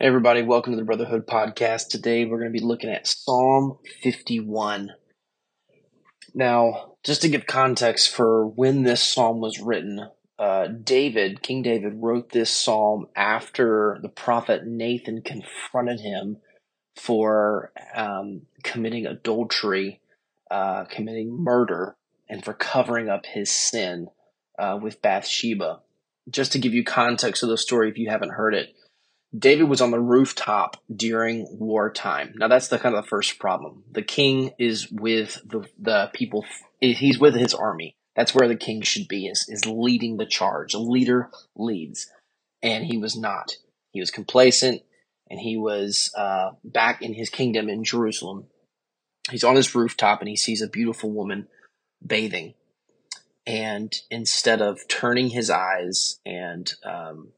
Hey everybody, welcome to the Brotherhood Podcast. Today we're going to be looking at Psalm 51. Now, just to give context for when this psalm was written, uh, David, King David, wrote this psalm after the prophet Nathan confronted him for um, committing adultery, uh, committing murder, and for covering up his sin uh, with Bathsheba. Just to give you context of the story, if you haven't heard it, David was on the rooftop during wartime. Now that's the kind of the first problem. The king is with the the people. He's with his army. That's where the king should be. Is is leading the charge. A leader leads, and he was not. He was complacent, and he was uh, back in his kingdom in Jerusalem. He's on his rooftop, and he sees a beautiful woman bathing. And instead of turning his eyes and um,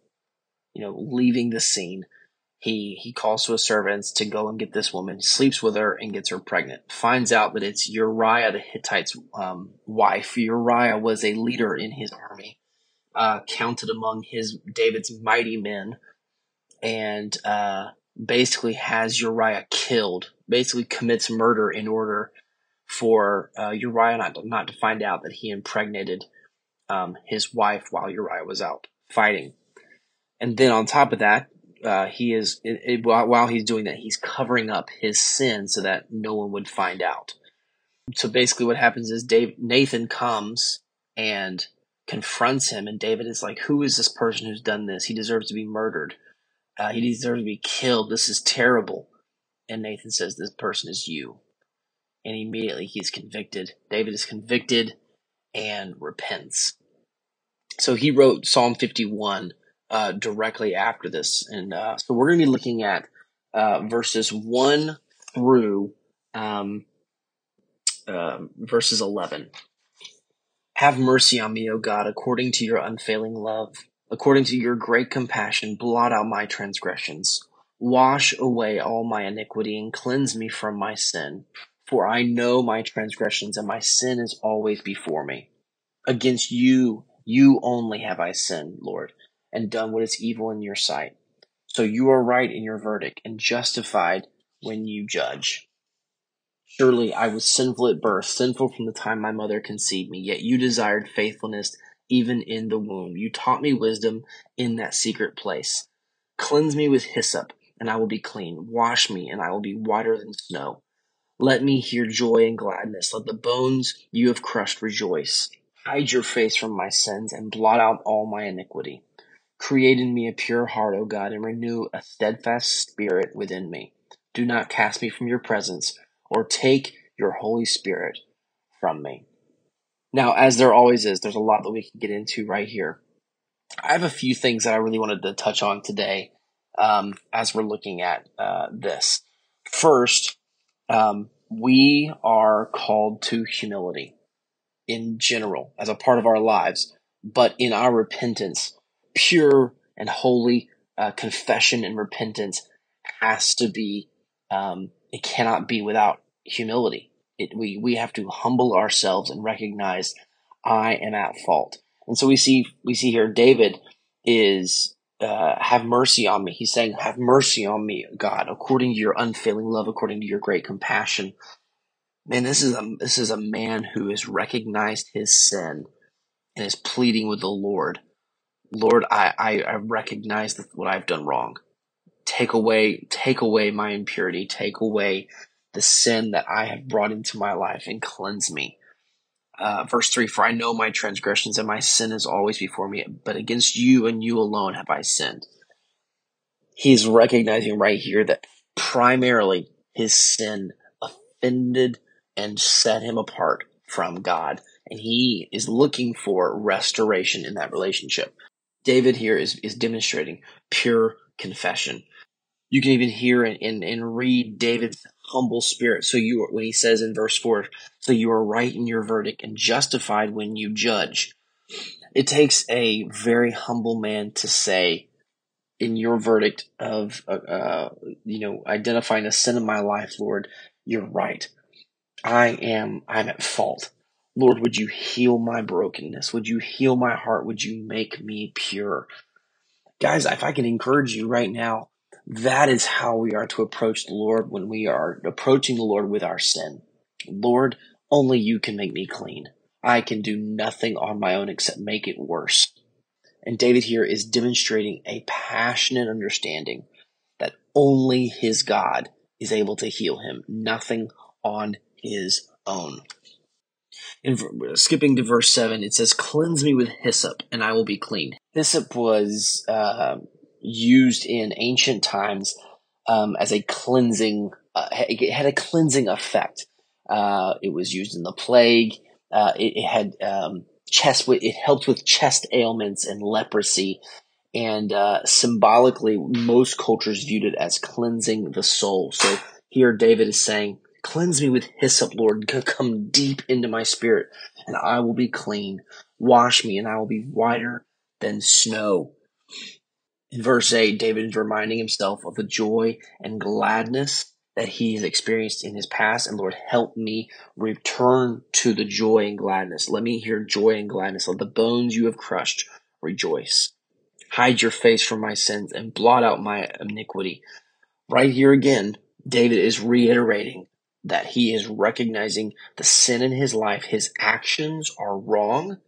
you know, leaving the scene, he he calls to his servants to go and get this woman, sleeps with her, and gets her pregnant. Finds out that it's Uriah the Hittite's um, wife. Uriah was a leader in his army, uh, counted among his David's mighty men, and uh, basically has Uriah killed. Basically commits murder in order for uh, Uriah not to, not to find out that he impregnated um, his wife while Uriah was out fighting. And then on top of that, uh, he is it, it, while he's doing that, he's covering up his sin so that no one would find out. So basically, what happens is Dave Nathan comes and confronts him, and David is like, "Who is this person who's done this? He deserves to be murdered. Uh, he deserves to be killed. This is terrible." And Nathan says, "This person is you." And immediately he's convicted. David is convicted and repents. So he wrote Psalm 51 uh, directly after this. And uh, so we're going to be looking at uh, verses 1 through um, uh, verses 11. Have mercy on me, O God, according to your unfailing love. According to your great compassion, blot out my transgressions. Wash away all my iniquity and cleanse me from my sin. For I know my transgressions, and my sin is always before me. Against you, you only have I sinned, Lord and done what is evil in your sight. So you are right in your verdict and justified when you judge. Surely I was sinful at birth, sinful from the time my mother conceived me, yet you desired faithfulness even in the womb. You taught me wisdom in that secret place. Cleanse me with hyssop, and I will be clean. Wash me, and I will be whiter than snow. Let me hear joy and gladness. Let the bones you have crushed rejoice. Hide your face from my sins and blot out all my iniquity. Create in me a pure heart, O God, and renew a steadfast spirit within me. Do not cast me from your presence, or take your Holy Spirit from me. Now, as there always is, there's a lot that we can get into right here. I have a few things that I really wanted to touch on today um, as we're looking at uh, this. First, um, we are called to humility in general as a part of our lives, but in our repentance, pure and holy uh, confession and repentance has to be um, it cannot be without humility. It, we we have to humble ourselves and recognize i am at fault. And so we see we see here david is uh, have mercy on me. He's saying have mercy on me god according to your unfailing love according to your great compassion. Man this is a this is a man who has recognized his sin and is pleading with the lord Lord, I, I, I recognize that what I've done wrong. Take away, take away my impurity. Take away the sin that I have brought into my life and cleanse me. Uh, verse 3 For I know my transgressions and my sin is always before me, but against you and you alone have I sinned. He's recognizing right here that primarily his sin offended and set him apart from God. And he is looking for restoration in that relationship. David here is, is demonstrating pure confession. You can even hear and, and, and read David's humble spirit. So you, when he says in verse four, so you are right in your verdict and justified when you judge. It takes a very humble man to say, in your verdict of, uh, uh, you know, identifying a sin in my life, Lord, you're right. I am, I'm at fault. Lord, would you heal my brokenness? Would you heal my heart? Would you make me pure? Guys, if I can encourage you right now, That is how we are to approach the Lord when we are approaching the Lord with our sin. Lord, only you can make me clean. I can do nothing on my own except make it worse. And David here is demonstrating a passionate understanding that only his God is able to heal him, nothing on his own. In skipping to verse 7, it says, Cleanse me with hyssop, and I will be clean. Hyssop was uh, used in ancient times um, as a cleansing, uh, it had a cleansing effect. Uh, it was used in the plague. Uh, it, it, had um, chest, it helped with chest ailments and leprosy. And uh, symbolically, most cultures viewed it as cleansing the soul. So here David is saying, Cleanse me with hyssop, Lord. Come deep into my spirit, and I will be clean. Wash me, and I will be whiter than snow. In verse 8, David is reminding himself of the joy and gladness that he has experienced in his past. And Lord, help me return to the joy and gladness. Let me hear joy and gladness. Let the bones you have crushed rejoice. Hide your face from my sins and blot out my iniquity. Right here again, David is reiterating that he is recognizing the sin in his life, his actions are wrong,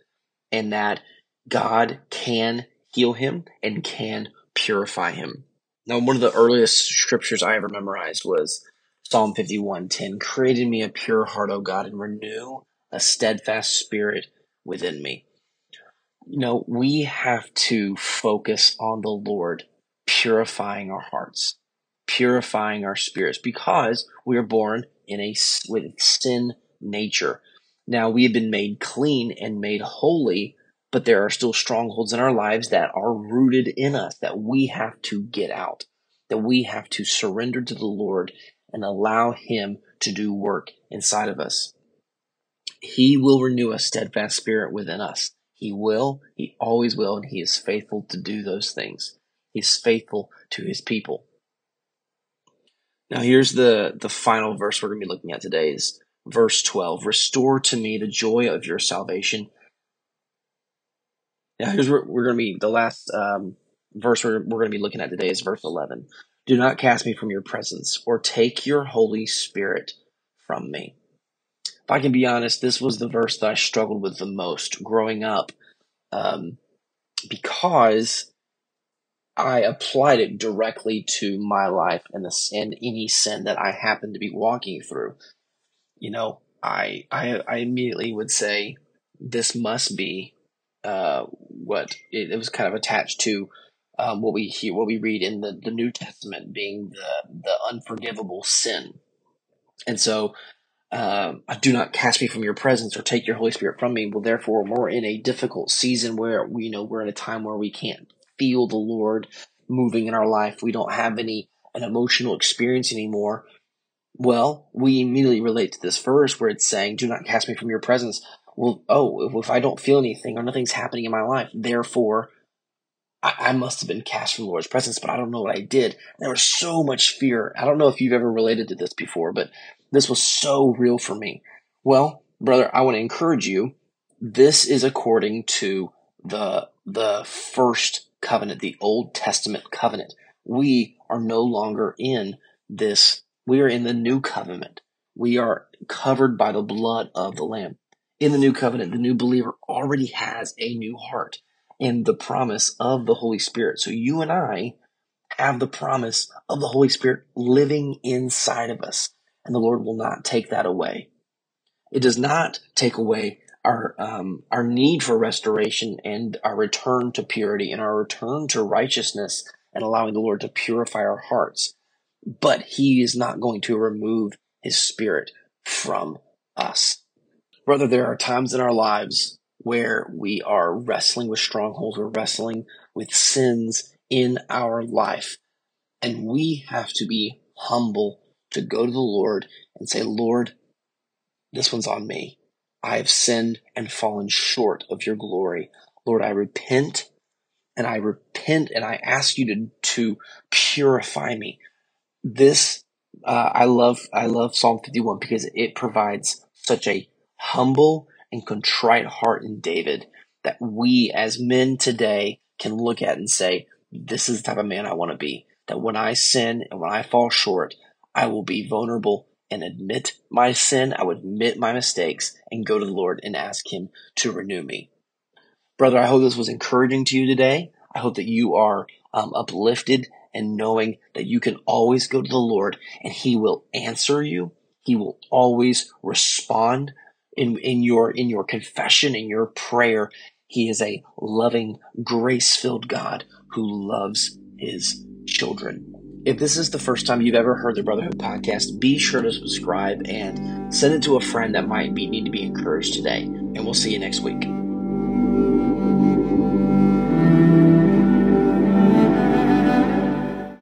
and that God can heal him and can purify him. Now, one of the earliest scriptures I ever memorized was Psalm 51:10, "Create in me a pure heart, O God, and renew a steadfast spirit within me." You know, we have to focus on the Lord purifying our hearts, purifying our spirits, because we are born in a with sin nature. Now we have been made clean and made holy, but there are still strongholds in our lives that are rooted in us that we have to get out, that we have to surrender to the Lord and allow Him to do work inside of us. He will renew a steadfast spirit within us. He will, He always will, and He is faithful to do those things. He's faithful to His people. Now here's the the final verse we're going to be looking at today is verse 12. Restore to me the joy of your salvation. Now here's where we're going to be the last um, verse we're, we're going to be looking at today is verse 11. Do not cast me from your presence or take your Holy Spirit from me. If I can be honest, this was the verse that I struggled with the most growing up um, because I applied it directly to my life and the and any sin that I happen to be walking through. You know, I I, I immediately would say this must be uh, what it, it, was kind of attached to um, what we hear, what we read in the, the New Testament being the the unforgivable sin, and so. Uh, do not cast me from your presence or take your Holy Spirit from me. Well, therefore, we're in a difficult season where we you know we're in a time where we can't feel the Lord moving in our life. We don't have any an emotional experience anymore. Well, we immediately relate to this verse where it's saying, "Do not cast me from your presence." Well, oh, if I don't feel anything or nothing's happening in my life, therefore I, I must have been cast from the Lord's presence, but I don't know what I did. there was so much fear. I don't know if you've ever related to this before, but this was so real for me. Well, brother, I want to encourage you. This is according to the the first covenant, the Old Testament covenant. We are no longer in this, we are in the new covenant. We are covered by the blood of the Lamb. In the new covenant, the new believer already has a new heart and the promise of the Holy Spirit. So you and I have the promise of the Holy Spirit living inside of us, and the Lord will not take that away. It does not take away our um, our need for restoration and our return to purity and our return to righteousness and allowing the Lord to purify our hearts. But He is not going to remove His Spirit from us. Brother, there are times in our lives where we are wrestling with strongholds, we're wrestling with sins in our life. And we have to be humble to go to the Lord and say, Lord, this one's on me. I have sinned and fallen short of your glory. Lord, I repent and I repent and I ask you to, to purify me. This, uh, I love, I love Psalm 51 because it provides such a humble and contrite heart in David that we as men today can look at and say, this is the type of man I want to be. that when I sin and when I fall short, I will be vulnerable and admit my sin. I would admit my mistakes and go to the Lord and ask Him to renew me. Brother, I hope this was encouraging to you today. I hope that you are um, uplifted and knowing that you can always go to the Lord and He will answer you. He will always respond in, in your in your confession, in your prayer. He is a loving, grace-filled God who loves his children. If this is the first time you've ever heard the Brotherhood podcast, be sure to subscribe and send it to a friend that might be, need to be encouraged today. And we'll see you next week.